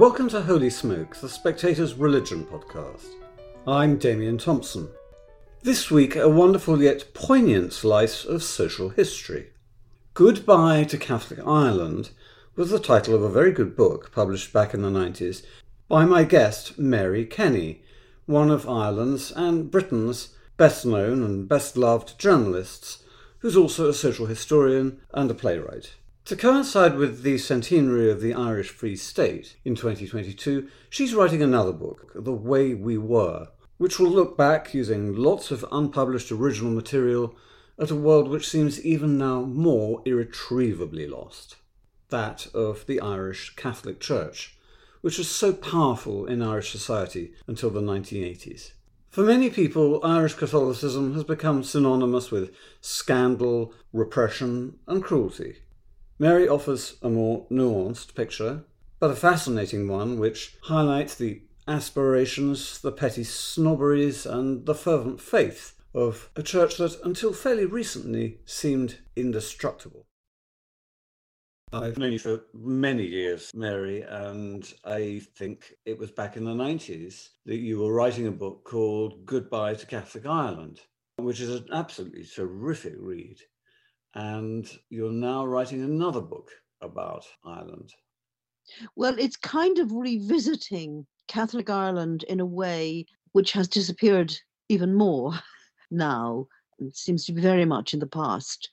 Welcome to Holy Smoke, the Spectator's Religion podcast. I'm Damian Thompson. This week, a wonderful yet poignant slice of social history. Goodbye to Catholic Ireland was the title of a very good book published back in the 90s by my guest, Mary Kenny, one of Ireland's and Britain's best known and best loved journalists, who's also a social historian and a playwright. To coincide with the centenary of the Irish Free State in 2022, she's writing another book, The Way We Were, which will look back using lots of unpublished original material at a world which seems even now more irretrievably lost that of the Irish Catholic Church, which was so powerful in Irish society until the 1980s. For many people, Irish Catholicism has become synonymous with scandal, repression, and cruelty. Mary offers a more nuanced picture, but a fascinating one which highlights the aspirations, the petty snobberies, and the fervent faith of a church that until fairly recently seemed indestructible. I've known you for many years, Mary, and I think it was back in the 90s that you were writing a book called Goodbye to Catholic Ireland, which is an absolutely terrific read and you're now writing another book about Ireland. Well, it's kind of revisiting Catholic Ireland in a way which has disappeared even more now. It seems to be very much in the past.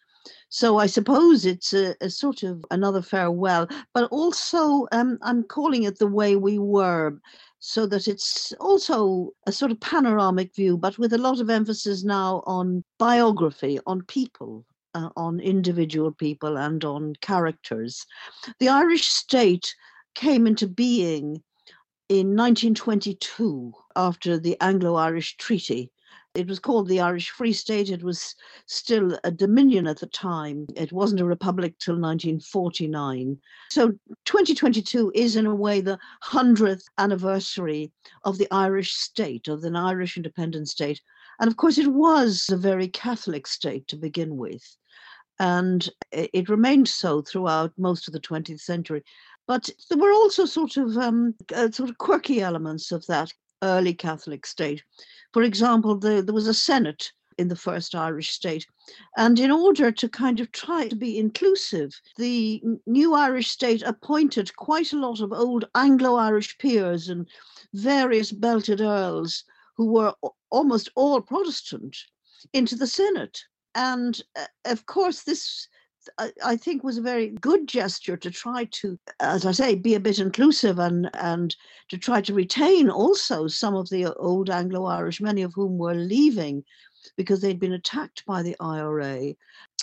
So I suppose it's a, a sort of another farewell, but also um, I'm calling it the way we were, so that it's also a sort of panoramic view, but with a lot of emphasis now on biography, on people, uh, on individual people and on characters. The Irish state came into being in 1922 after the Anglo Irish Treaty. It was called the Irish Free State. It was still a dominion at the time. It wasn't a republic till 1949. So 2022 is, in a way, the 100th anniversary of the Irish state, of an Irish independent state. And of course, it was a very Catholic state to begin with and it remained so throughout most of the 20th century. But there were also sort of um, uh, sort of quirky elements of that early Catholic state. For example, the, there was a Senate in the first Irish state. And in order to kind of try to be inclusive, the new Irish state appointed quite a lot of old Anglo Irish peers and various belted earls who were almost all Protestant into the Senate and uh, of course this I, think was a very good gesture to try to, as I say, be a bit inclusive and and to try to retain also some of the old Anglo-Irish, many of whom were leaving because they'd been attacked by the IRA.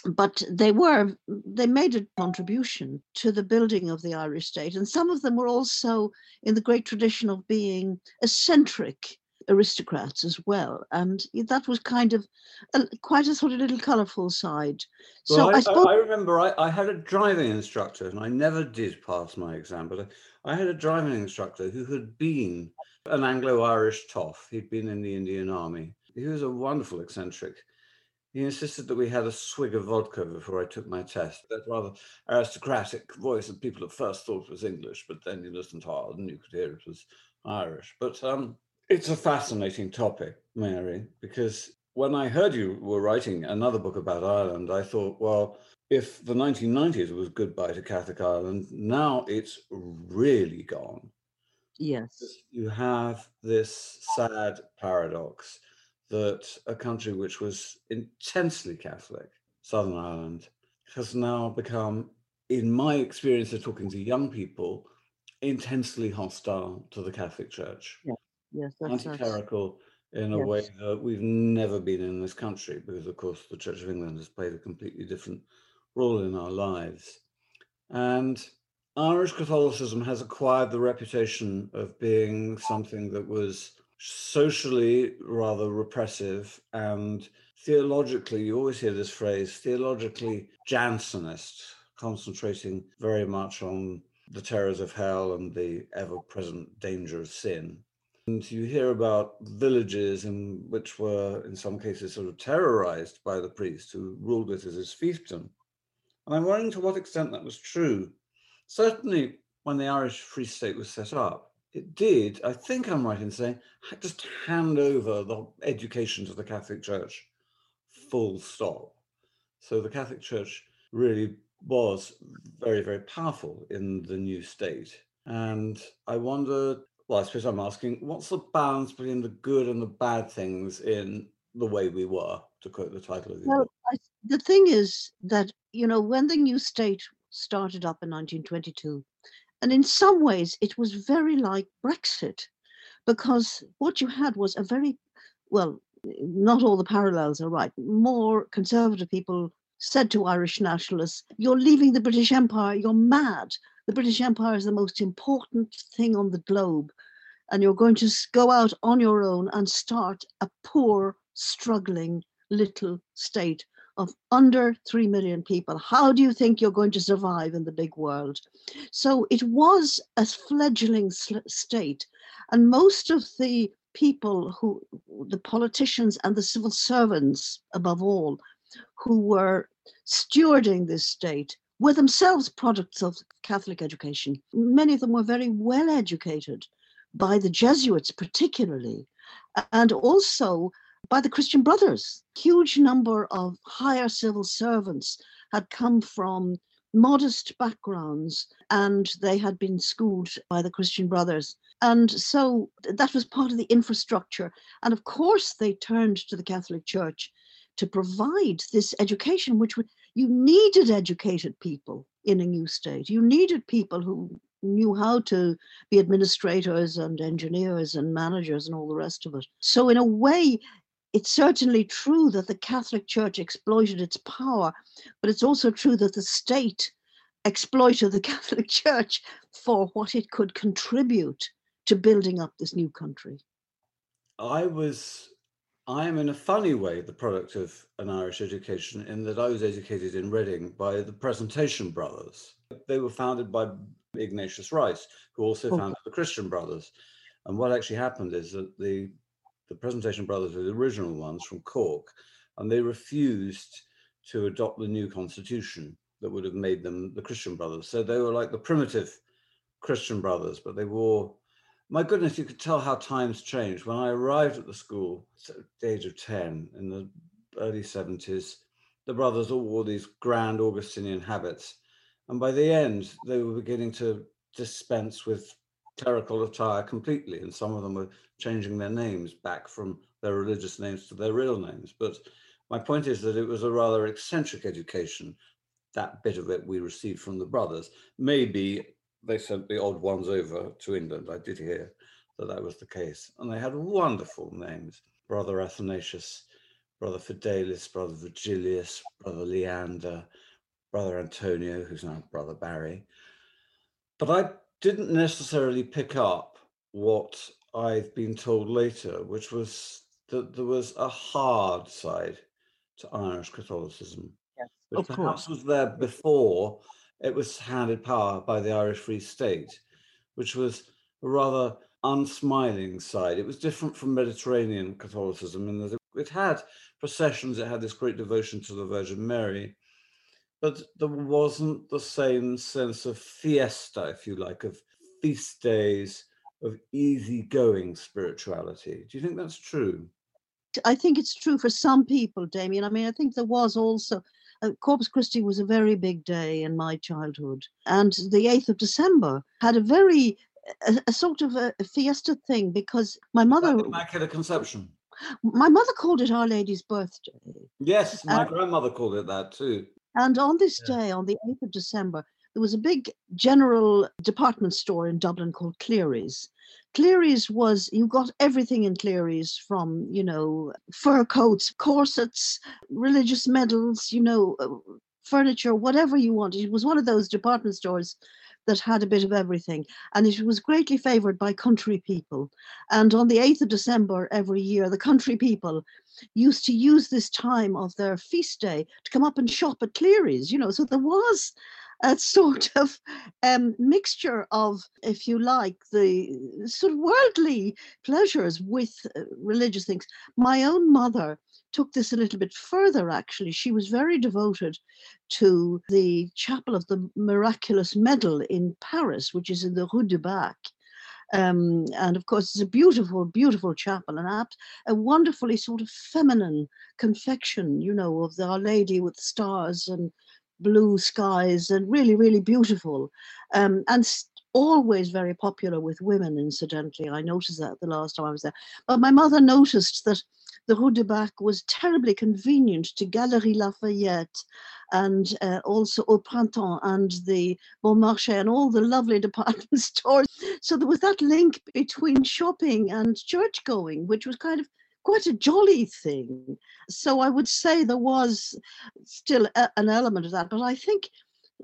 But they were they made a contribution to the building of the Irish state, and some of them were also in the great tradition of being eccentric aristocrats as well, and that was kind of a, quite a sort of little colourful side. Well, so I, I, suppose... I remember I, I, had a driving instructor, and I never did pass my exam, but I, I had a driving instructor who had been an Anglo-Irish toff. He'd been in the Indian Army. He was a wonderful eccentric. He insisted that we had a swig of vodka before I took my test. That rather aristocratic voice that people at first thought was English, but then you listened hard and you could hear it was Irish. But um, it's a fascinating topic, Mary, because when I heard you were writing another book about Ireland, I thought, well, if the 1990s was goodbye to Catholic Ireland, now it's really gone. Yes. You have this sad paradox that a country which was intensely Catholic, Southern Ireland, has now become, in my experience of talking to young people, intensely hostile to the Catholic Church. Yeah yes, that's, anti-clerical in a yes. way that we've never been in this country, because of course the Church of England has played a completely different role in our lives. And Irish Catholicism has acquired the reputation of being something that was socially rather repressive and theologically, you always hear this phrase, theologically Jansenist, concentrating very much on the terrors of hell and the ever present danger of sin. And you hear about villages in which were, in some cases, sort of terrorized by the priest who ruled it as his fiefdom. And I'm wondering to what extent that was true. Certainly, when the Irish Free State was set up, it did, I think I'm right in saying, just hand over the education to the Catholic Church, full stop. So the Catholic Church really was very, very powerful in the new state. And I wonder well, I suppose I'm asking, what's the balance between the good and the bad things in the way we were, to quote the title of the well, book? I, the thing is that, you know, when the new state started up in 1922, and in some ways it was very like Brexit, because what you had was a very, well, not all the parallels are right, more conservative people said to Irish nationalists, You're leaving the British Empire, you're mad the British Empire is the most important thing on the globe, and you're going to go out on your own and start a poor, struggling little state of under 3 million people. How do you think you're going to survive in the big world? So it was a fledgling state. And most of the people who, the politicians and the civil servants above all, who were stewarding this state, were themselves products of Catholic education. Many of them were very well educated by the Jesuits, particularly, and also by the Christian Brothers. Huge number of higher civil servants had come from modest backgrounds and they had been schooled by the Christian Brothers. And so that was part of the infrastructure. And of course, they turned to the Catholic Church to provide this education, which would you needed educated people in a new state. You needed people who knew how to be administrators and engineers and managers and all the rest of it. So, in a way, it's certainly true that the Catholic Church exploited its power, but it's also true that the state exploited the Catholic Church for what it could contribute to building up this new country. I was I am in a funny way the product of an Irish education in that I was educated in Reading by the Presentation Brothers. They were founded by Ignatius Rice, who also oh. founded the Christian Brothers. And what actually happened is that the the Presentation Brothers were the original ones from Cork, and they refused to adopt the new constitution that would have made them the Christian Brothers. So they were like the primitive Christian Brothers, but they wore my goodness, you could tell how times changed. When I arrived at the school, at the age of 10 in the early 70s, the brothers all wore these grand Augustinian habits. And by the end, they were beginning to dispense with clerical attire completely. And some of them were changing their names back from their religious names to their real names. But my point is that it was a rather eccentric education. That bit of it we received from the brothers. Maybe they sent the odd ones over to England. I did hear that that was the case. And they had wonderful names Brother Athanasius, Brother Fidelis, Brother Virgilius, Brother Leander, Brother Antonio, who's now Brother Barry. But I didn't necessarily pick up what I've been told later, which was that there was a hard side to Irish Catholicism. Yes, which perhaps course. was there before it was handed power by the Irish Free State, which was a rather unsmiling side. It was different from Mediterranean Catholicism in that it had processions, it had this great devotion to the Virgin Mary, but there wasn't the same sense of fiesta, if you like, of feast days, of easygoing spirituality. Do you think that's true? I think it's true for some people, Damian. I mean, I think there was also uh, Corpus Christi was a very big day in my childhood. And the 8th of December had a very, a, a sort of a, a, fiesta thing because my mother. Immaculate Conception. My mother called it Our Lady's birthday. Yes, my uh, grandmother called it that too. And on this yeah. day, on the 8th of December, there was a big general department store in Dublin called Clery's. Clery's was, you got everything in Clery's from, you know, fur coats, corsets, religious medals, you know, uh, furniture, whatever you wanted. It was one of those department stores that had a bit of everything. And it was greatly favoured by country people. And on the 8th of December every year, the country people used to use this time of their feast day to come up and shop at Clery's, you know. So there was a sort of um, mixture of, if you like, the sort of worldly pleasures with uh, religious things. My own mother took this a little bit further, actually. She was very devoted to the Chapel of the Miraculous Medal in Paris, which is in the Rue du Bac. Um, and of course, it's a beautiful, beautiful chapel, and a, a wonderfully sort of feminine confection, you know, of the Our Lady with stars and blue skies and really, really beautiful. Um, and always very popular with women, incidentally. I noticed that the last time I was there. But my mother noticed that the Rue du Bac was terribly convenient to Galerie Lafayette and uh, also Au Printemps and the Bon Marché and all the lovely department stores. So there was that link between shopping and church going, which was kind of quite a jolly thing. So I would say there was still a, an element of that, but I think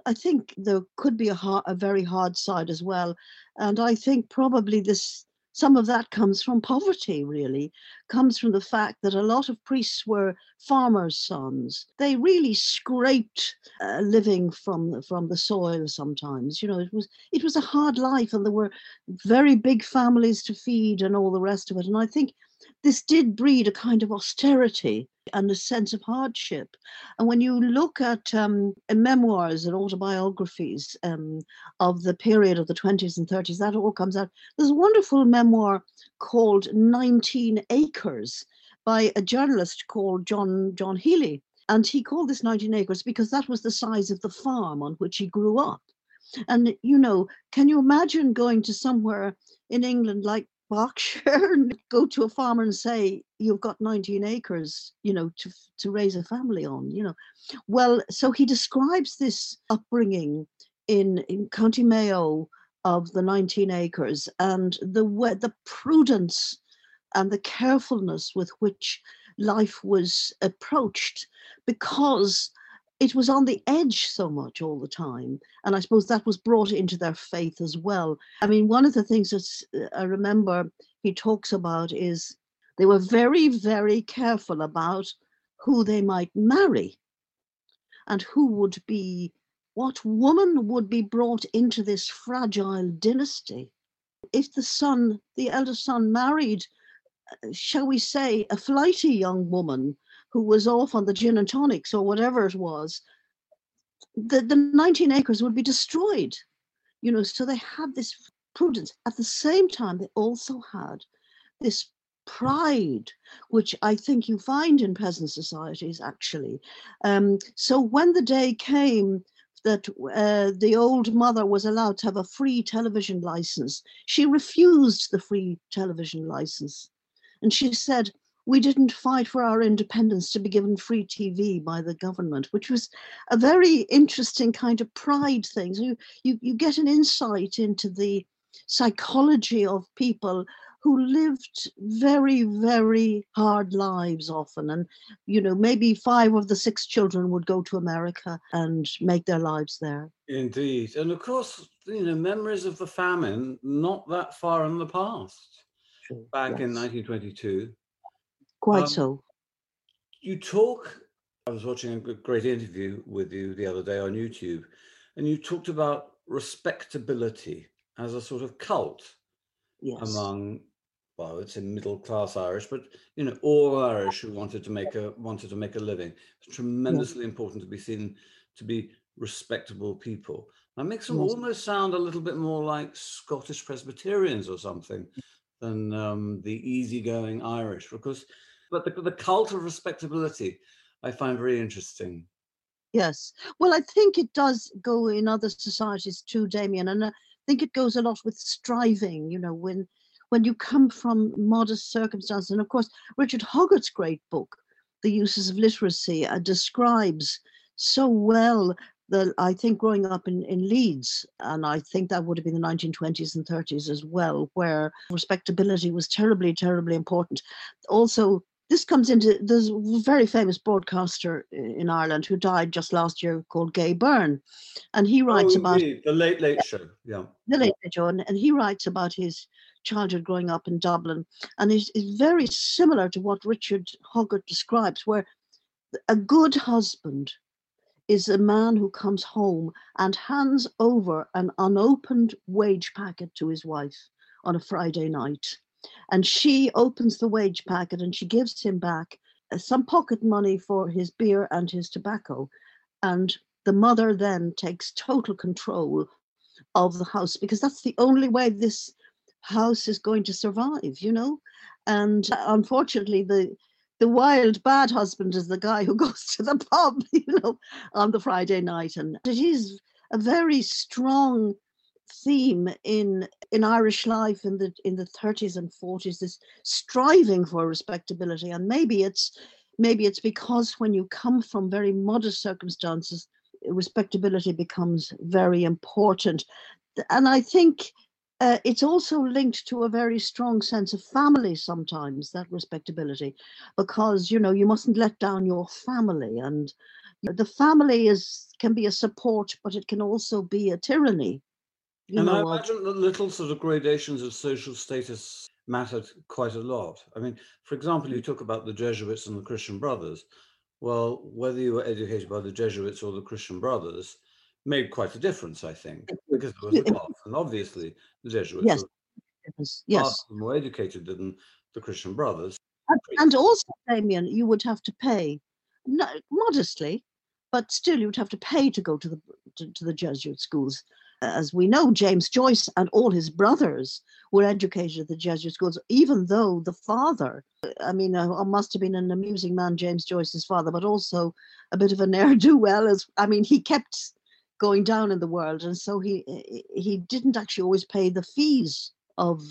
I think there could be a, hard, a very hard side as well, and I think probably this some of that comes from poverty really. Comes from the fact that a lot of priests were farmers sons. They really scraped a living from from the soil sometimes. You know it was it was a hard life and there were very big families to feed and all the rest of it. And i think this did breed a kind of austerity and a sense of hardship. And when you look at um, memoirs and autobiographies um, of the period of the 20s and 30s, that all comes out. There's a wonderful memoir called 19 Acres by a journalist called John John Healy. And he called this 19 acres because that was the size of the farm on which he grew up. And, you know, can you imagine going to somewhere in England like Berkshire and go to a farmer and say, You've got 19 acres, you know, to, to raise a family on, you know. Well, so he describes this upbringing in, in County Mayo of the 19 acres and the the prudence and the carefulness with which life was approached because it was on the edge so much all the time. And I suppose that was brought into their faith as well. I mean, one of the things that uh, I remember he talks about is they were very, very careful about who they might marry and who would be, what woman would be brought into this fragile dynasty. If the son, the eldest son, married, uh, shall we say, a flighty young woman who was off on the gin and tonics or whatever it was, the, the 19 acres would be destroyed. You know, so they had this prudence. At the same time, they also had this pride, which I think you find in peasant societies actually. Um, so when the day came that uh, the old mother was allowed to have a free television license, she refused the free television license. And she said, we didn't fight for our independence to be given free TV by the government, which was a very interesting kind of pride thing. So you, you, you get an insight into the psychology of people who lived very, very hard lives often. And, you know, maybe five of the six children would go to America and make their lives there. Indeed. And of course, you know, memories of the famine not that far in the past. Sure. Back yes. in 1922, Quite um, so. You talk, I was watching a great interview with you the other day on YouTube, and you talked about respectability as a sort of cult yes. among well, it's in middle class Irish, but you know, all Irish who wanted to make a wanted to make a living. It's tremendously important to be seen to be respectable people. That makes them yes. almost sound a little bit more like Scottish Presbyterians or something than um, the easygoing Irish, because but the, the cult of respectability I find very interesting. Yes. Well, I think it does go in other societies too, Damian. And I think it goes a lot with striving, you know, when when you come from modest circumstances. And of course, Richard Hoggart's great book, The Uses of Literacy, uh, describes so well that I think growing up in, in Leeds, and I think that would have been the 1920s and 30s as well, where respectability was terribly, terribly important. Also, this comes into there's a very famous broadcaster in Ireland who died just last year called Gay Byrne, and he oh, writes oh, about the Late Late Show. Yeah, the Late Late Show, and, and he writes about his childhood growing up in Dublin, and it's, it's very similar to what Richard Hoggart describes, where a good husband is a man who comes home and hands over an unopened wage packet to his wife on a Friday night and she opens the wage packet and she gives him back uh, some pocket money for his beer and his tobacco. And the mother then takes total control of the house because that's the only way this house is going to survive, you know. And uh, unfortunately, the the wild bad husband is the guy who goes to the pub, you know, on the Friday night, and it is a very strong theme in in Irish life in the in the 30s and 40s this striving for respectability. And maybe it's maybe it's because when you come from very modest circumstances respectability becomes very important. And I think uh, it's also linked to a very strong sense of family sometimes that respectability because you know you mustn't let down your family and the family is can be a support but it can also be a tyranny and I imagine that little sort of gradations of social status mattered quite a lot. I mean, for example, you talk about the Jesuits and the Christian Brothers. Well, whether you were educated by the Jesuits or the Christian Brothers made quite a difference, I think, because there was a gulf. And obviously, the Jesuits yes. were yes. more educated than the Christian Brothers. And, and also, Damian, you would have to pay, no, modestly, but still you would have to pay to go to the to, to the Jesuit schools as we know, James Joyce and all his brothers were educated at the Jesuit schools, even though the father, I mean, uh, must have been an amusing man, James Joyce's father, but also a bit of a ne'er do well. As I mean, he kept going down in the world, and so he eh, eh, he didn't actually always pay the fees of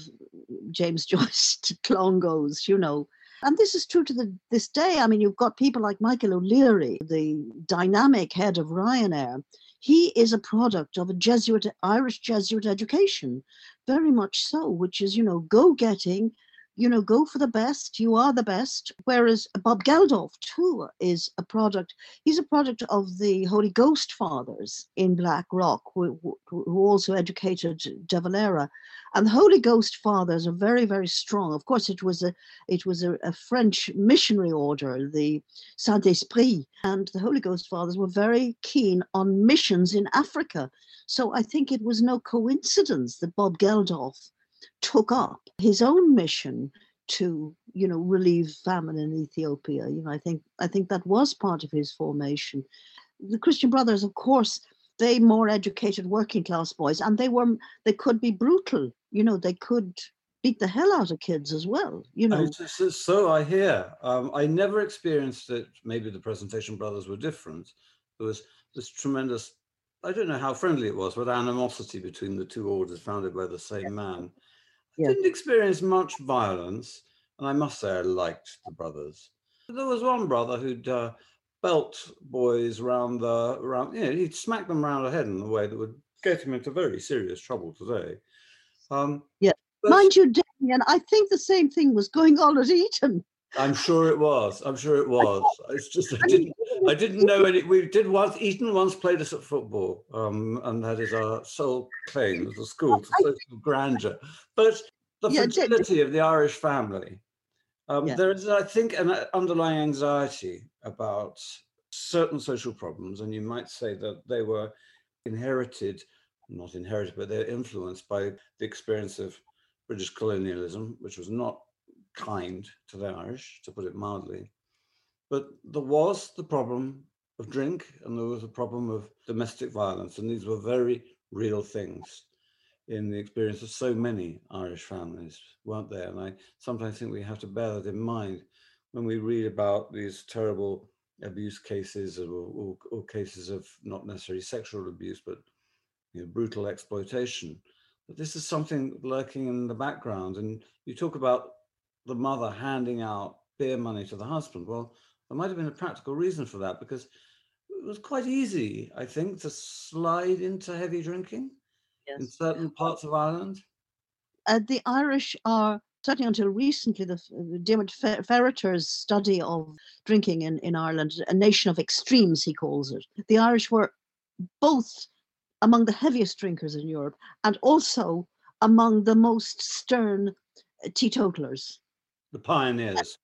James Joyce to Clongowes, you know. And this is true to the, this day. I mean, you've got people like Michael O'Leary, the dynamic head of Ryanair he is a product of a Jesuit, Irish Jesuit education, very much so, which is, you know, go getting, you know, go for the best. You are the best. Whereas Bob Geldof, too, is a product, he's a product of the Holy Ghost Fathers in Blackrock, who, who also educated De Valera. And the Holy Ghost Fathers are very, very strong. Of course, it was a it was a, a French missionary order, the Saint Esprit, and the Holy Ghost Fathers were very keen on missions in Africa. So I think it was no coincidence that Bob Geldof took up his own mission to you know relieve famine in Ethiopia. You know, I think I think that was part of his formation. The Christian Brothers, of course, they more educated working class boys, and they were they could be brutal. You know, they could beat the hell out of kids as well. You know, so, so I hear. Um, I never experienced it. Maybe the Presentation Brothers were different. There was this tremendous. I don't know how friendly it was, but animosity between the two orders founded by the same man yeah. didn't experience much violence, and I must say I liked the brothers. There was one brother who'd uh, belt boys around the round. You know, he'd smack them around the head in a way that would get him into very serious trouble today. Um, yeah, but, mind you, Damian, I think the same thing was going on at Eton. I'm sure it was. I'm sure it was. It's just I didn't. I didn't know any. We did once. Eton once played us at football, um, and that is our sole claim as a school to social grandeur. But the yeah, fragility of the Irish family. Um, yeah. There is, I think, an underlying anxiety about certain social problems, and you might say that they were inherited, not inherited, but they're influenced by the experience of British colonialism, which was not kind to the Irish, to put it mildly. But there was the problem of drink and there was a problem of domestic violence, and these were very real things in the experience of so many Irish families, weren't there? And I sometimes think we have to bear that in mind when we read about these terrible abuse cases or, or, or cases of not necessarily sexual abuse, but you know, brutal exploitation. But this is something lurking in the background. And you talk about the mother handing out beer money to the husband. Well, there might have been a practical reason for that because it was quite easy, I think, to slide into heavy drinking yes. in certain parts of Ireland. Uh, the Irish are certainly until recently, the Diarmaid Ferriter's study of drinking in, in Ireland, a nation of extremes, he calls it. The Irish were both among the heaviest drinkers in Europe and also among the most stern teetotalers. The pioneers.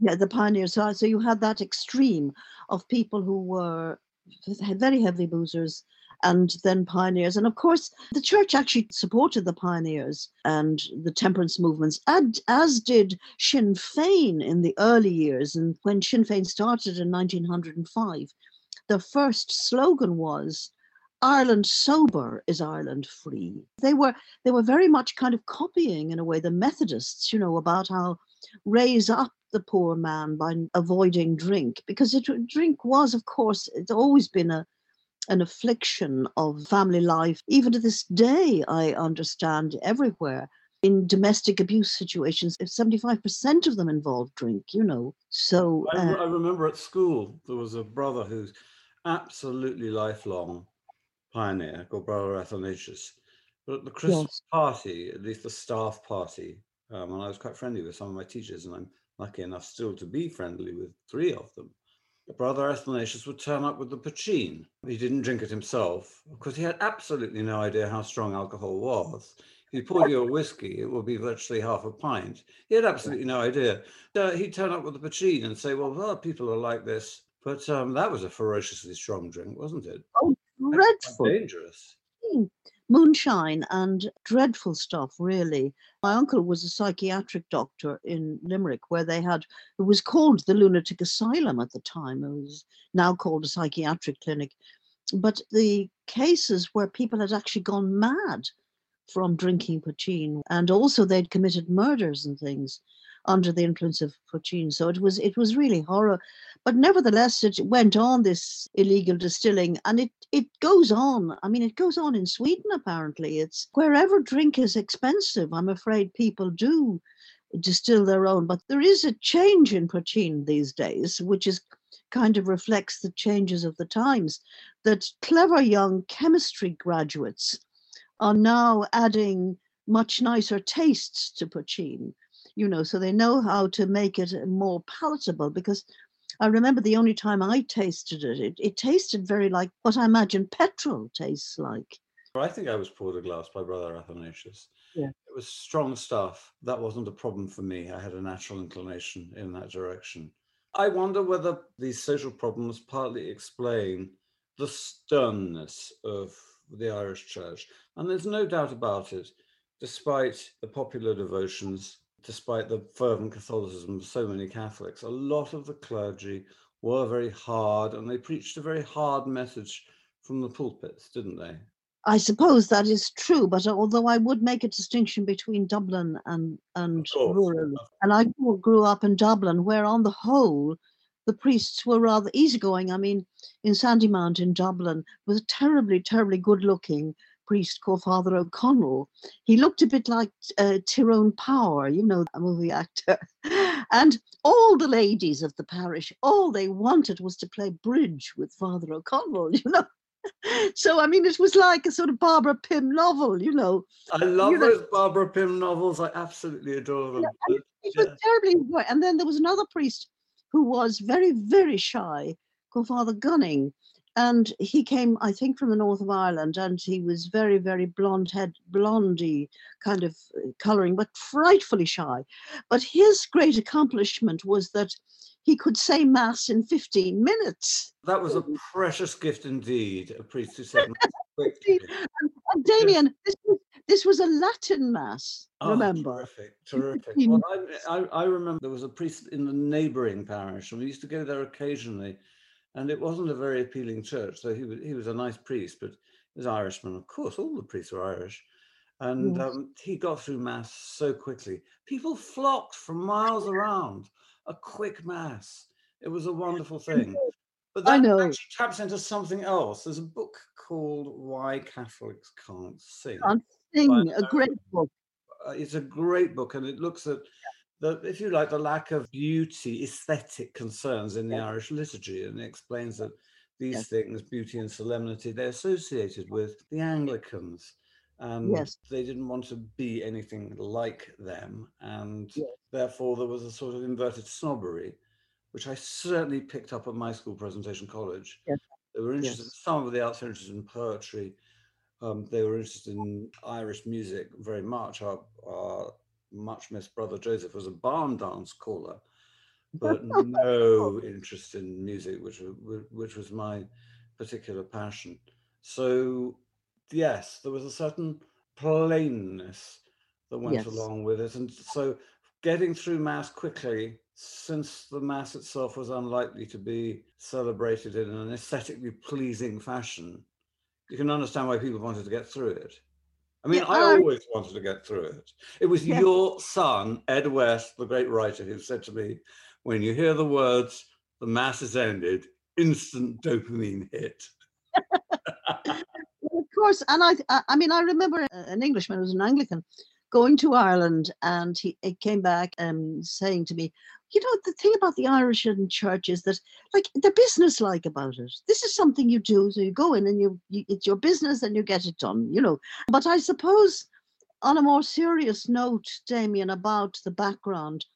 Yeah, the pioneers. So, so you had that extreme of people who were very heavy boozers and then pioneers. And of course, the church actually supported the pioneers and the temperance movements, and as did Sinn Féin in the early years. And when Sinn Féin started in 1905, the first slogan was Ireland sober is Ireland free. They were they were very much kind of copying in a way the Methodists, you know, about how raise up the poor man by avoiding drink because it drink was of course it's always been a an affliction of family life. Even to this day, I understand everywhere in domestic abuse situations, if 75% of them involve drink, you know. So uh, I, I, remember at school there was a brother who's absolutely lifelong pioneer called Brother Athanasius. But at the Christmas yes. party, at least the staff party, um, and I was quite friendly with some of my teachers, and I'm lucky enough still to be friendly with three of them. Brother Athanasius would turn up with the poitín. He didn't drink it himself because he had absolutely no idea how strong alcohol was. If he poured you a whiskey, it would be virtually half a pint. He had absolutely no idea. So he'd turn up with the poitín and say, well, well, people are like this. But um, that was a ferociously strong drink, wasn't it? Oh, dreadful. Dangerous. Moonshine and dreadful stuff, really. My uncle was a psychiatric doctor in Limerick, where they had, it was called the lunatic asylum at the time. It was now called a psychiatric clinic. But the cases where people had actually gone mad from drinking poitín, and also they'd committed murders and things under the influence of poitín. So it was it was really horror. But nevertheless, it went on this illegal distilling, and it it goes on. I mean, it goes on in Sweden. Apparently, it's wherever drink is expensive. I'm afraid people do distill their own. But there is a change in poitín these days, which is kind of reflects the changes of the times. That clever young chemistry graduates are now adding much nicer tastes to poitín you know, so they know how to make it more palatable because I remember the only time I tasted it, it, it tasted very like what I imagine petrol tastes like. I think I was poured a glass by Brother Athanasius. Yeah. It was strong stuff. That wasn't a problem for me. I had a natural inclination in that direction. I wonder whether these social problems partly explain the sternness of the Irish church. And there's no doubt about it, despite the popular devotions despite the fervent Catholicism of so many Catholics, a lot of the clergy were very hard and they preached a very hard message from the pulpits, didn't they? I suppose that is true, but although I would make a distinction between Dublin and and rural, and I grew up in Dublin, where on the whole, the priests were rather easygoing. I mean, in Sandymount in Dublin was terribly, terribly good-looking priest called Father O'Connell. He looked a bit like uh, Tyrone Power, you know, a movie actor. and all the ladies of the parish, all they wanted was to play bridge with Father O'Connell, you know. so I mean, it was like a sort of Barbara Pym novel, you know. I love you those. Barbara Pym novels. I absolutely adore them. Yeah, it was yeah. terribly. And then there was another priest who was very, very shy, called Father Gunning, and he came, I think, from the north of Ireland, and he was very, very blonde head, blondie kind of uh, colouring, but frightfully shy. But his great accomplishment was that he could say mass in 15 minutes. That was a precious gift indeed, a priest who said mass quickly. and, and Damian, this, this was a Latin mass, oh, remember? Terrific, terrific. Well, I, I, I remember there was a priest in the neighbouring parish, and we used to go there occasionally and it wasn't a very appealing church. So he was he was a nice priest, but he was Irishman, of course. All the priests were Irish, and yes. um, he got through mass so quickly. People flocked from miles around. A quick mass. It was a wonderful thing. But that actually taps into something else. There's a book called Why Catholics Can't Sing. Can't sing. A great book. Uh, it's a great book, and it looks at the, if you like, the lack of beauty, aesthetic concerns in the Irish liturgy, and it explains that these yes. things, beauty and solemnity, they're associated with the Anglicans and Yes. they didn't want to be anything like them, and Yes. therefore there was a sort of inverted snobbery, which I certainly picked up at my school presentation college. They were interested. Some of the arts were interested in poetry. Um, they were interested in Irish music very much. Our, our much missed brother Joseph was a barn dance caller, but no interest in music, which which was my particular passion. So yes, there was a certain plainness that went Yes. along with it, and so getting through mass quickly, since the mass itself was unlikely to be celebrated in an aesthetically pleasing fashion, you can understand why people wanted to get through it. I mean, Yeah, I I- always wanted to get through it. It was Yeah. your son, Ed West, the great writer, who said to me, when you hear the words, the mass is ended, instant dopamine hit. Of course, and I, I, mean, I remember uh, an Englishman who was an Anglican going to Ireland, and he, he came back and saying to me, "You know, the thing about the Irish in church is that, like, they're business-like about it. This is something you do, so you go in and you, you it's your business and you get it done, you know." But I suppose, on a more serious note, Damian, about the background,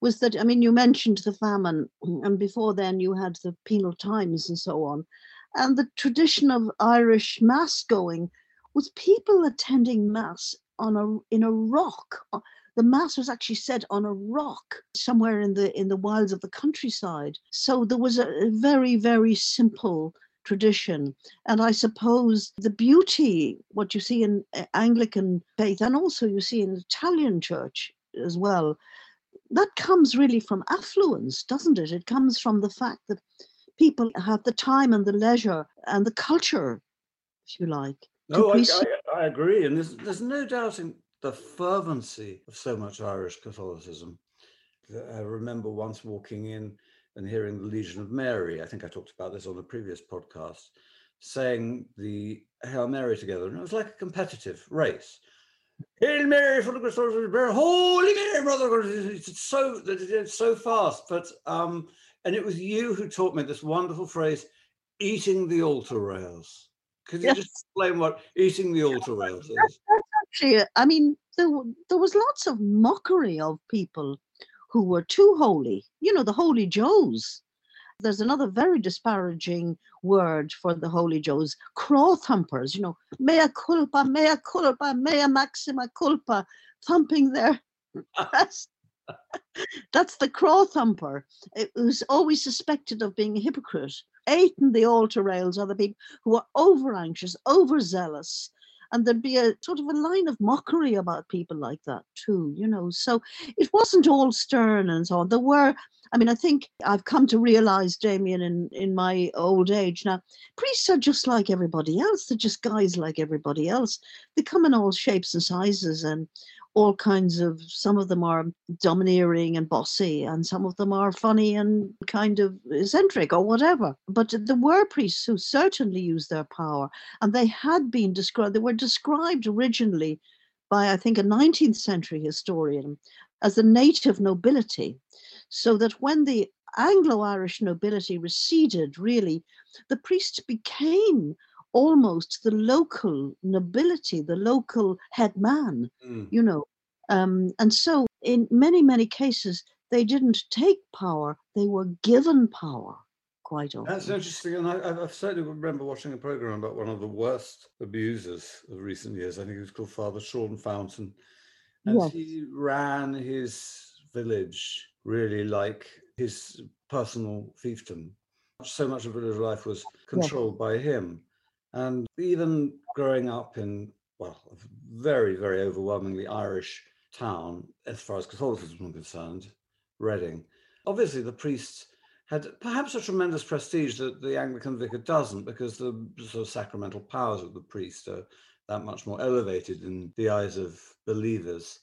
was that I mean, you mentioned the famine, and before then you had the penal times and so on and the tradition of Irish mass going was people attending mass on a in a rock. The mass was actually said on a rock somewhere in the in the wilds of the countryside. So there was a, very very simple tradition, and I suppose the beauty what you see in uh, Anglican faith and also you see in Italian church as well. That comes really from affluence, doesn't it? It comes from the fact that people have the time and the leisure and the culture, if you like. No, I, I, I agree. And there's, there's no doubting the fervency of so much Irish Catholicism. I remember once walking in and hearing the Legion of Mary. I think I talked about this on a previous podcast, saying the Hail Mary together. And it was like a competitive race. Hail Mary, full of grace, Lord is with thee. Holy Mary, brother. It's so it's so fast. But um, and it was you who taught me this wonderful phrase, eating the altar rails. Could you Yes. just explain what eating the altar rails is? Actually, uh, I mean, there, there was lots of mockery of people who were too holy, you know, the holy Joes. There's another very disparaging word for the holy Joes, craw thumpers, you know, mea culpa, mea culpa, mea maxima culpa, thumping their breast. That's the craw thumper. Eh, it was always suspected of being a hypocrite. Eating the altar rails are the people who are over anxious, overzealous, and there'd be a sort of a line of mockery about people like that too, you know. So it wasn't all stern and so on. There were, I mean, I think I've come to realize, Damian, in in my old age now, priests are just like everybody else. They're just guys like everybody else. They come in all shapes and sizes and all kinds of some of them are domineering and bossy and some of them are funny and kind of eccentric or whatever. But there were priests who certainly used their power and they had been described they were described originally by i think a 19th century historian as the native nobility. So that when the anglo-irish nobility receded really the priests became almost the local nobility the local head man Mm. you know um, and so in many many cases they didn't take power they were given power quite often That's interesting, and I, I- certainly remember watching a program about one of the worst abusers of recent years. I think it was called Father Sean Fortune, and Yes. he ran his village really like his personal fiefdom. So much of village life was controlled by him, and even growing up in well, a very very overwhelmingly Irish town as far as Catholicism was concerned, Reading. Obviously, the priests had perhaps a tremendous prestige that the Anglican vicar doesn't, because the sort of sacramental powers of the priest are that much more elevated in the eyes of believers.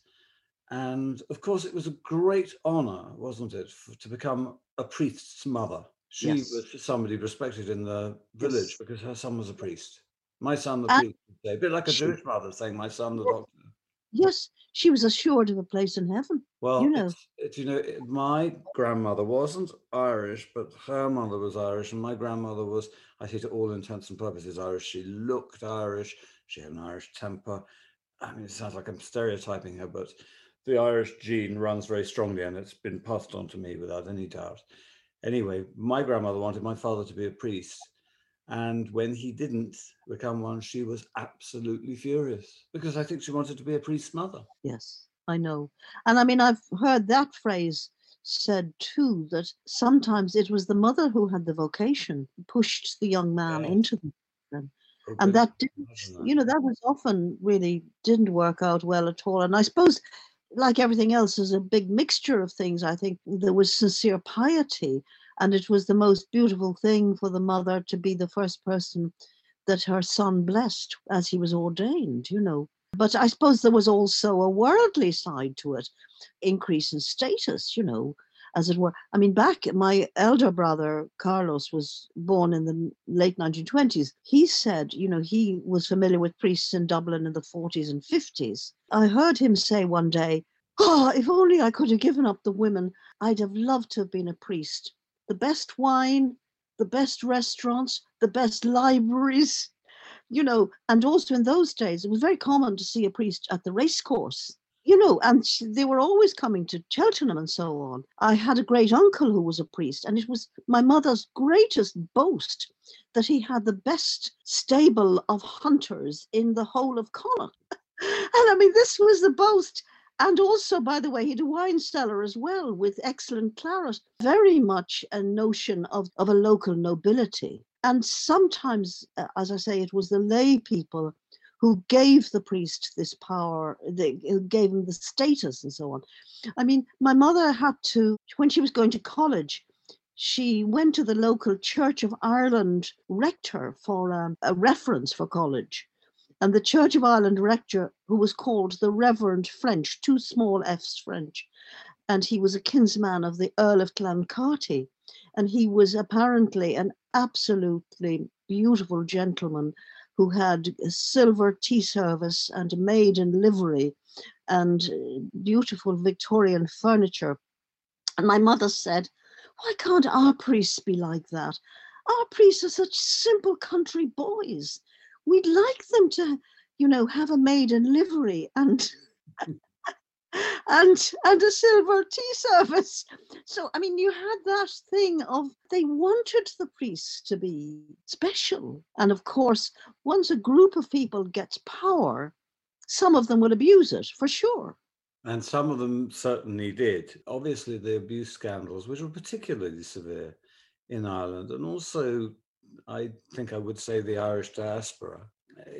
And of course, it was a great honor, wasn't it, f to become a priest's mother. She Yes. was somebody respected in the village Yes. because her son was a priest. My son, the And priest, a bit like a she- Jewish mother saying, "My son, the Yes. doctor." yes she was assured of a place in heaven Well, You know. it's, it's, you know, it- my grandmother wasn't Irish, but her mother was Irish, and my grandmother was, I say, to all intents and purposes, Irish. She looked Irish. She had an Irish temper, I mean, it sounds like I'm stereotyping her, but the Irish gene runs very strongly and it's been passed on to me without any doubt. Anyway, my grandmother wanted my father to be a priest. And when he didn't become one, she was absolutely furious because I think she wanted to be a priest's mother. Yes, I know. And I mean, I've heard that phrase said too that sometimes it was the mother who had the vocation, pushed the young man Yes. into the and, Oh, and that didn't, that. you know, that was often really didn't work out well at all. And I suppose, like everything else, is a big mixture of things. I think there was sincere piety, and it was the most beautiful thing for the mother to be the first person that her son blessed as he was ordained, you know. But I suppose there was also a worldly side to it, increase in status, you know, as it were. I mean, back my elder brother Carlos was born in the late 1920s. He said, you know, he was familiar with priests in Dublin in the 40s and 50s. I heard him say one day, Oh, if only I could have given up the women, I'd have loved to have been a priest. The best wine, the best restaurants, the best libraries, you know, and also in those days, it was very common to see a priest at the racecourse, you know, and they were always coming to Cheltenham and so on. I had a great uncle who was a priest, and it was my mother's greatest boast that he had the best stable of hunters in the whole of Connacht. and I mean, this was the boast. And also, by the way, he had a wine cellar as well with excellent claret, very much a notion of, of a local nobility. And sometimes, uh, as I say, it was the lay people who gave the priest this power, they gave him the status and so on. I mean, my mother had to, when she was going to college, she went to the local Church of Ireland rector for um, a reference for college. And the Church of Ireland rector, who was called the Reverend French, two small F's French, and he was a kinsman of the Earl of Clancarty. And he was apparently an absolutely beautiful gentleman who had a silver tea service and a maid in livery and uh, beautiful Victorian furniture. And my mother said, Why can't our priests be like that? Our priests are such simple country boys. We'd like them to, you know, have a maid in livery and and and a silver tea service. So I mean, you had that thing of they wanted the priests to be special, and of course, once a group of people gets power, some of them will abuse it for sure. And some of them certainly did. Obviously, the abuse scandals, which were particularly severe in Ireland, and also, I think I would say, the Irish diaspora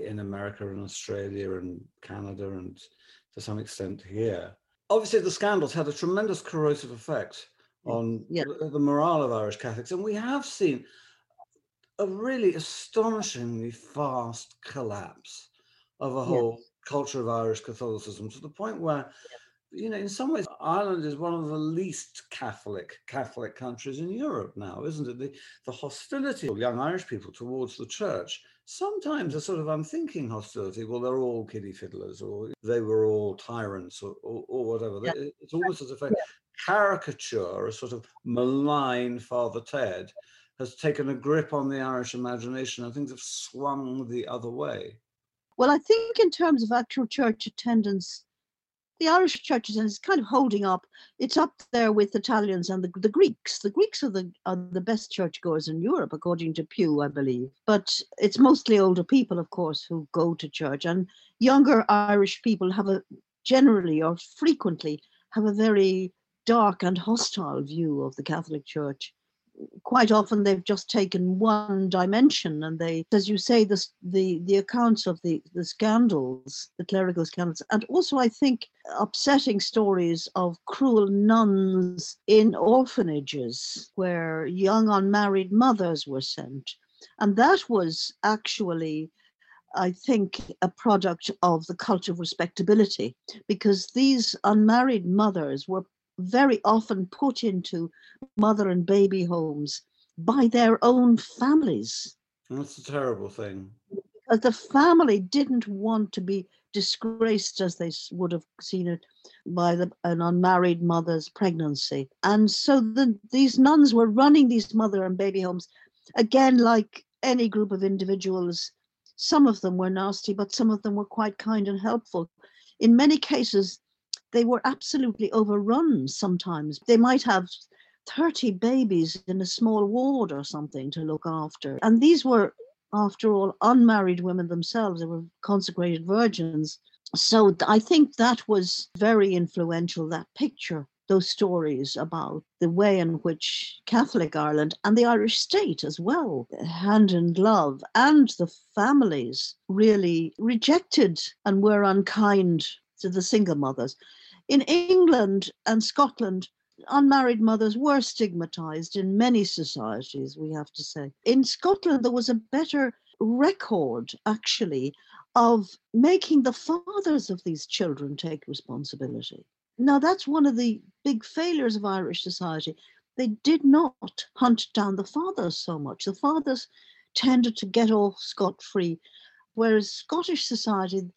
in America and Australia and Canada and to some extent here. Obviously, the scandals had a tremendous corrosive effect on Yeah. the morale of Irish Catholics. And we have seen a really astonishingly fast collapse of a Yeah. whole culture of Irish Catholicism to the point where, you know, in some ways, Ireland is one of the least Catholic Catholic countries in Europe now, isn't it? The, the hostility of young Irish people towards the church, sometimes a sort of unthinking hostility. Well, they're all kiddie fiddlers, or they were all tyrants, or, or, or whatever. Yeah. It's almost as if a caricature, a sort of malign Father Ted, has taken a grip on the Irish imagination and things have swung the other way. Well, I think in terms of actual church attendance, the Irish church is kind of holding up. It's up there with Italians and the, the Greeks. The Greeks are the are the best churchgoers in Europe, according to Pew, I believe. But it's mostly older people, of course, who go to church, and younger Irish people have a generally or frequently have a very dark and hostile view of the Catholic Church quite often they've just taken one dimension and they as you say the the accounts of the the scandals the clerical scandals and also i think upsetting stories of cruel nuns in orphanages where young unmarried mothers were sent. And that was actually I think, a product of the cult of respectability, because these unmarried mothers were very often put into mother and baby homes by their own families. That's a terrible thing. Because the family didn't want to be disgraced as they would have seen it by the, an unmarried mother's pregnancy. And so the, these nuns were running these mother and baby homes, again, like any group of individuals Some of them were nasty, but some of them were quite kind and helpful. In many cases, they were absolutely overrun sometimes. They might have 30 babies in a small ward or something to look after. And these were, after all, unmarried women themselves. They were consecrated virgins. So I think that was very influential, that picture those stories about the way in which Catholic Ireland and the Irish state as well, hand in glove, and the families really rejected and were unkind to the single mothers. In England and Scotland, unmarried mothers were stigmatized in many societies, we have to say. In Scotland, there was a better record, actually, of making the fathers of these children take responsibility. Now, that's one of the big failures of Irish society. They did not hunt down the fathers so much. The fathers tended to get off scot free, whereas Scottish society,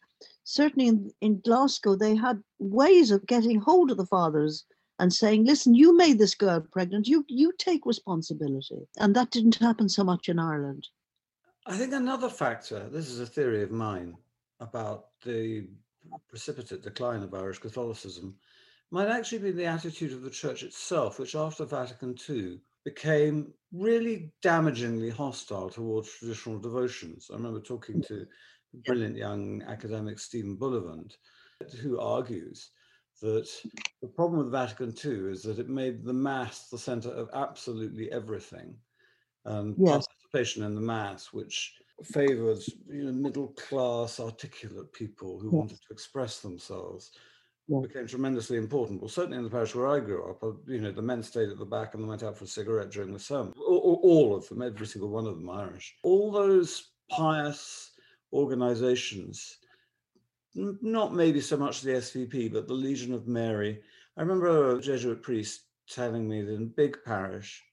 certainly in, in Glasgow, they had ways of getting hold of the fathers and saying, listen, you made this girl pregnant, you, you take responsibility. And that didn't happen so much in Ireland. I think another factor, this is a theory of mine about the precipitate decline of Irish Catholicism, might actually be the attitude of the church itself, which after Vatican II became really damagingly hostile towards traditional devotions. I remember talking to brilliant young academic Stephen Bullivant, who argues that the problem with Vatican II is that it made the Mass the center of absolutely everything. And yes. participation in the Mass, which favored you know, middle class, articulate people who yes. wanted to express themselves, became tremendously important. Well, certainly in the parish where I grew up, uh, you know, the men stayed at the back and they went out for a cigarette during the sermon. All, all of them, every single one of them Irish. All those pious organizations, not maybe so much the SVP, but the Legion of Mary. I remember a Jesuit priest telling me that in big parish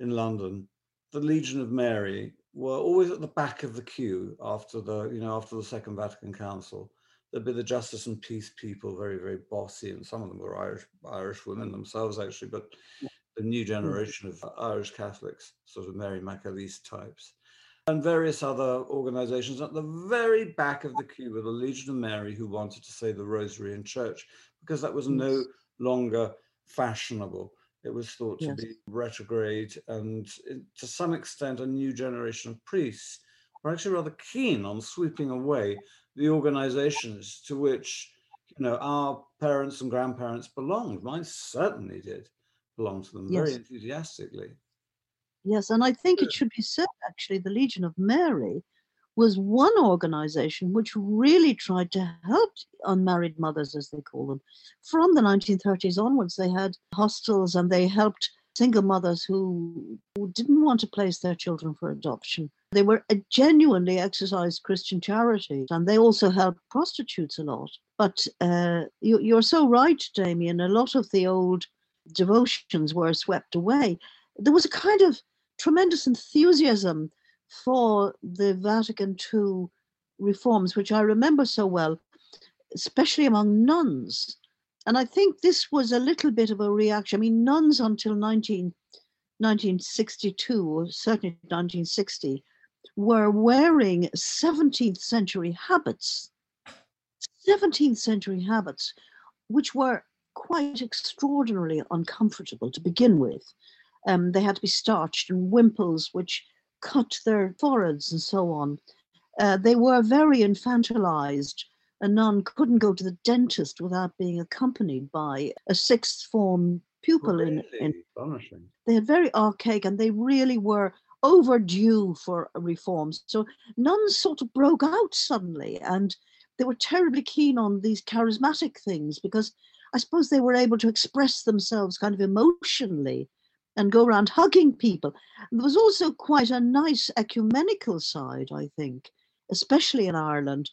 in London, the Legion of Mary were always at the back of the queue after the, you know, after the Second Vatican Council. There'd be the justice and peace people, very, very bossy, and some of them were Irish Irish women themselves, actually, but the new generation of Irish Catholics, sort of Mary McAleese types, and various other organizations at the very back of the queue were the Legion of Mary, who wanted to say the Rosary in church because that was no longer fashionable. It was thought to yes. be retrograde, and to some extent, a new generation of priests were actually rather keen on sweeping away the organizations to which you know our parents and grandparents belonged. Mine certainly did belong to them yes. very enthusiastically. Yes, and I think it should be said actually the Legion of Mary was one organization which really tried to help unmarried mothers, as they call them. From the 1930s onwards, they had hostels and they helped single mothers who, who didn't want to place their children for adoption. They were a genuinely exercised Christian charity, and they also helped prostitutes a lot. But uh, you, you're so right, Damian. A lot of the old devotions were swept away. There was a kind of tremendous enthusiasm for the Vatican II reforms, which I remember so well, especially among nuns and I think this was a little bit of a reaction. I mean, nuns until 19, 1962, or certainly 1960, were wearing 17th century habits, 17th century habits, which were quite extraordinarily uncomfortable to begin with. Um, they had to be starched and wimples, which cut their foreheads and so on. Uh, they were very infantilized a nun couldn't go to the dentist without being accompanied by a sixth form pupil really? in, in they had very archaic and they really were overdue for reforms so nuns sort of broke out suddenly and they were terribly keen on these charismatic things because i suppose they were able to express themselves kind of emotionally and go around hugging people there was also quite a nice ecumenical side i think especially in ireland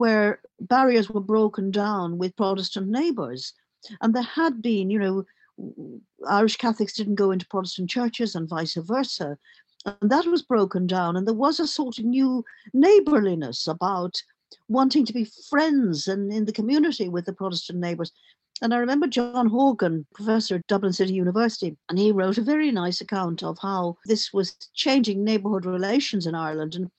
where barriers were broken down with Protestant neighbours. And there had been, you know, Irish Catholics didn't go into Protestant churches and vice versa. And that was broken down. And there was a sort of new neighborliness about wanting to be friends and in the community with the Protestant neighbours. And I remember John Horgan, professor at Dublin City University, and he wrote a very nice account of how this was changing neighbourhood relations in Ireland. And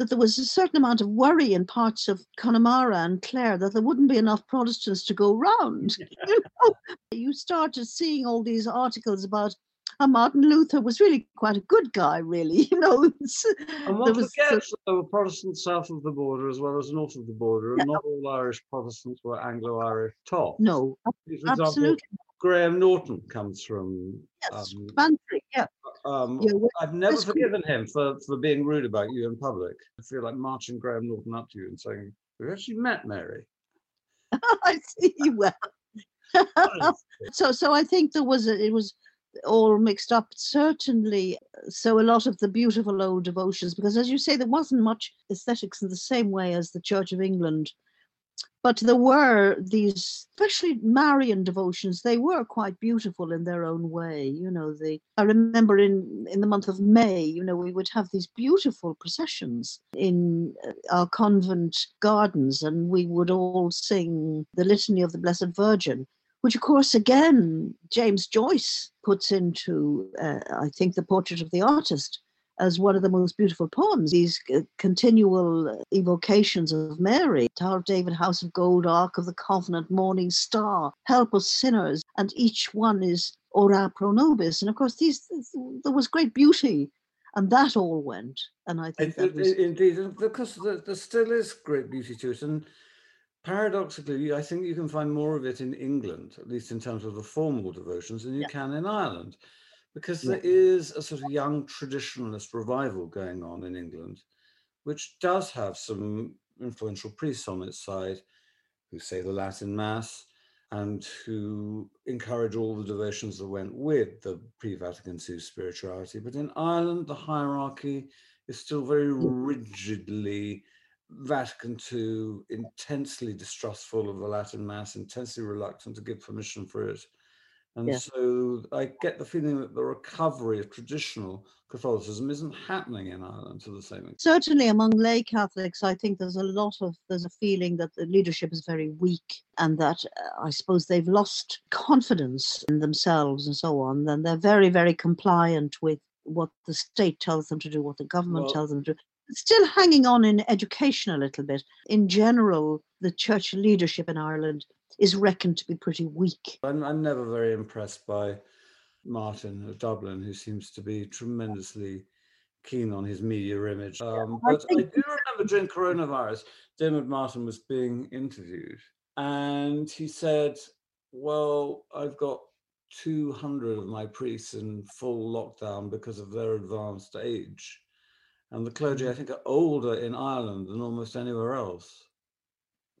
that there was a certain amount of worry in parts of Connemara and Clare that there wouldn't be enough Protestants to go round. you know, you started seeing all these articles about how Martin Luther was really quite a good guy, really. You know, and one was, forgets there were Protestants south of the border as well as north of the border, and not all Irish Protestants were Anglo-Irish top. No, For absolutely. Example, Graham Norton comes from. Yes, um, Bantry, yeah. Um, yeah I've never forgiven him for, for being rude about you in public. I feel like marching Graham Norton up to you and saying, "Have you actually met Mary?" I see. Well, so so I think there was a, it was all mixed up. Certainly, so a lot of the beautiful old devotions, because as you say, there wasn't much aesthetics in the same way as the Church of England but there were these especially marian devotions they were quite beautiful in their own way you know the i remember in in the month of may you know we would have these beautiful processions in uh, our convent gardens and we would all sing the litany of the blessed virgin which of course again james joyce puts into uh, i think the portrait of the artist as one of the most beautiful poems. These continual evocations of Mary, Tower of David, House of Gold, Ark of the Covenant, Morning Star, Help us sinners, and each one is ora pro nobis. And of course, these there was great beauty, and that all went. And I think that was... indeed because there, there still is great beauty to it, and paradoxically, I think you can find more of it in England, at least in terms of the formal devotions, than you yeah. can in Ireland because yeah. there is a sort of young traditionalist revival going on in England, which does have some influential priests on its side who say the Latin Mass and who encourage all the devotions that went with the pre Vatican II spirituality. But in Ireland, the hierarchy is still very rigidly Vatican II, intensely distrustful of the Latin Mass, intensely reluctant to give permission for it. And yeah. so I get the feeling that the recovery of traditional Catholicism isn't happening in Ireland to the same extent. Certainly among lay Catholics, I think there's a lot of, there's a feeling that the leadership is very weak and that uh, I suppose they've lost confidence in themselves and so on. And they're very, very compliant with what the state tells them to do, what the government well, tells them to do. Still hanging on in education a little bit. In general, the church leadership in Ireland is reckoned to be pretty weak. I'm, I'm never very impressed by Martin of Dublin, who seems to be tremendously keen on his media image. Um, but I, I, do remember during coronavirus, Diarmuid Martin was being interviewed, and he said, "Well, I've got 200 of my priests in full lockdown because of their advanced age." And the clergy, I think, are older in Ireland than almost anywhere else.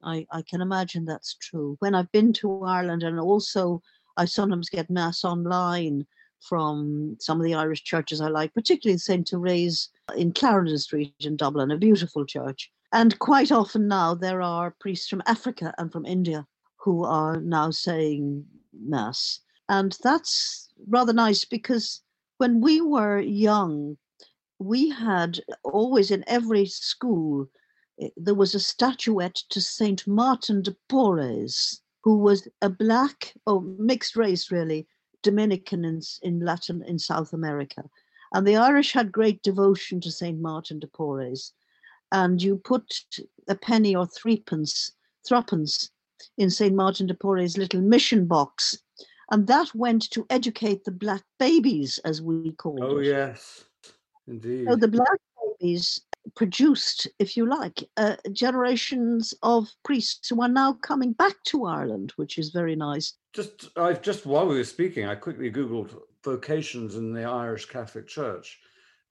I, I can imagine that's true. When I've been to Ireland and also I sometimes get mass online from some of the Irish churches I like, particularly St. Therese in Clarendon Street in Dublin, a beautiful church. And quite often now there are priests from Africa and from India who are now saying mass. And that's rather nice because when we were young, we had always in every school eh, there was a statuette to Saint Martin de Porres, who was a black or oh, mixed race, really, Dominican in, in Latin in South America. And the Irish had great devotion to Saint Martin de Porres. And you put a penny or threepence, threepence in St. Martin de Porres' little mission box. And that went to educate the black babies, as we call oh, it. Oh, yes, indeed. So the black babies produced, if you like, uh, generations of priests who are now coming back to Ireland, which is very nice. Just, I've just while we were speaking, I quickly googled vocations in the Irish Catholic Church,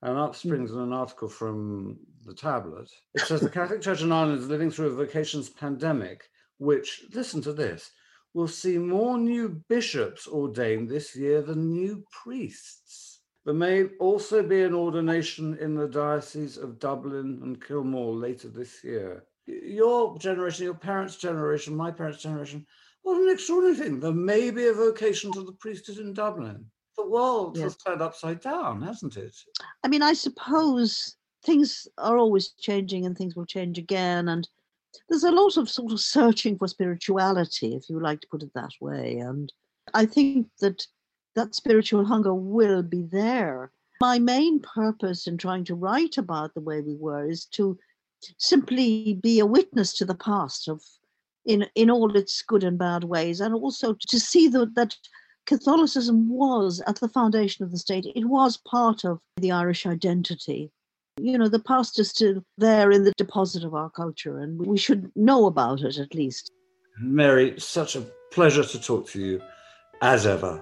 and up hmm. springs mm. an article from the tablet. It says the Catholic Church in Ireland is living through a vocations pandemic, which, listen to this, will see more new bishops ordained this year than new priests. There may also be an ordination in the Diocese of Dublin and Kilmore later this year. Your generation, your parents' generation, my parents' generation, what an extraordinary thing. There may be a vocation to the priesthood in Dublin. The world yes. has turned upside down, hasn't it? I mean, I suppose things are always changing and things will change again. And there's a lot of sort of searching for spirituality, if you like to put it that way. And I think that that spiritual hunger will be there. My main purpose in trying to write about the way we were is to simply be a witness to the past of in in all its good and bad ways and also to see that that Catholicism was at the foundation of the state. It was part of the Irish identity. You know, the past is still there in the deposit of our culture, and we should know about it at least. Mary, such a pleasure to talk to you as ever.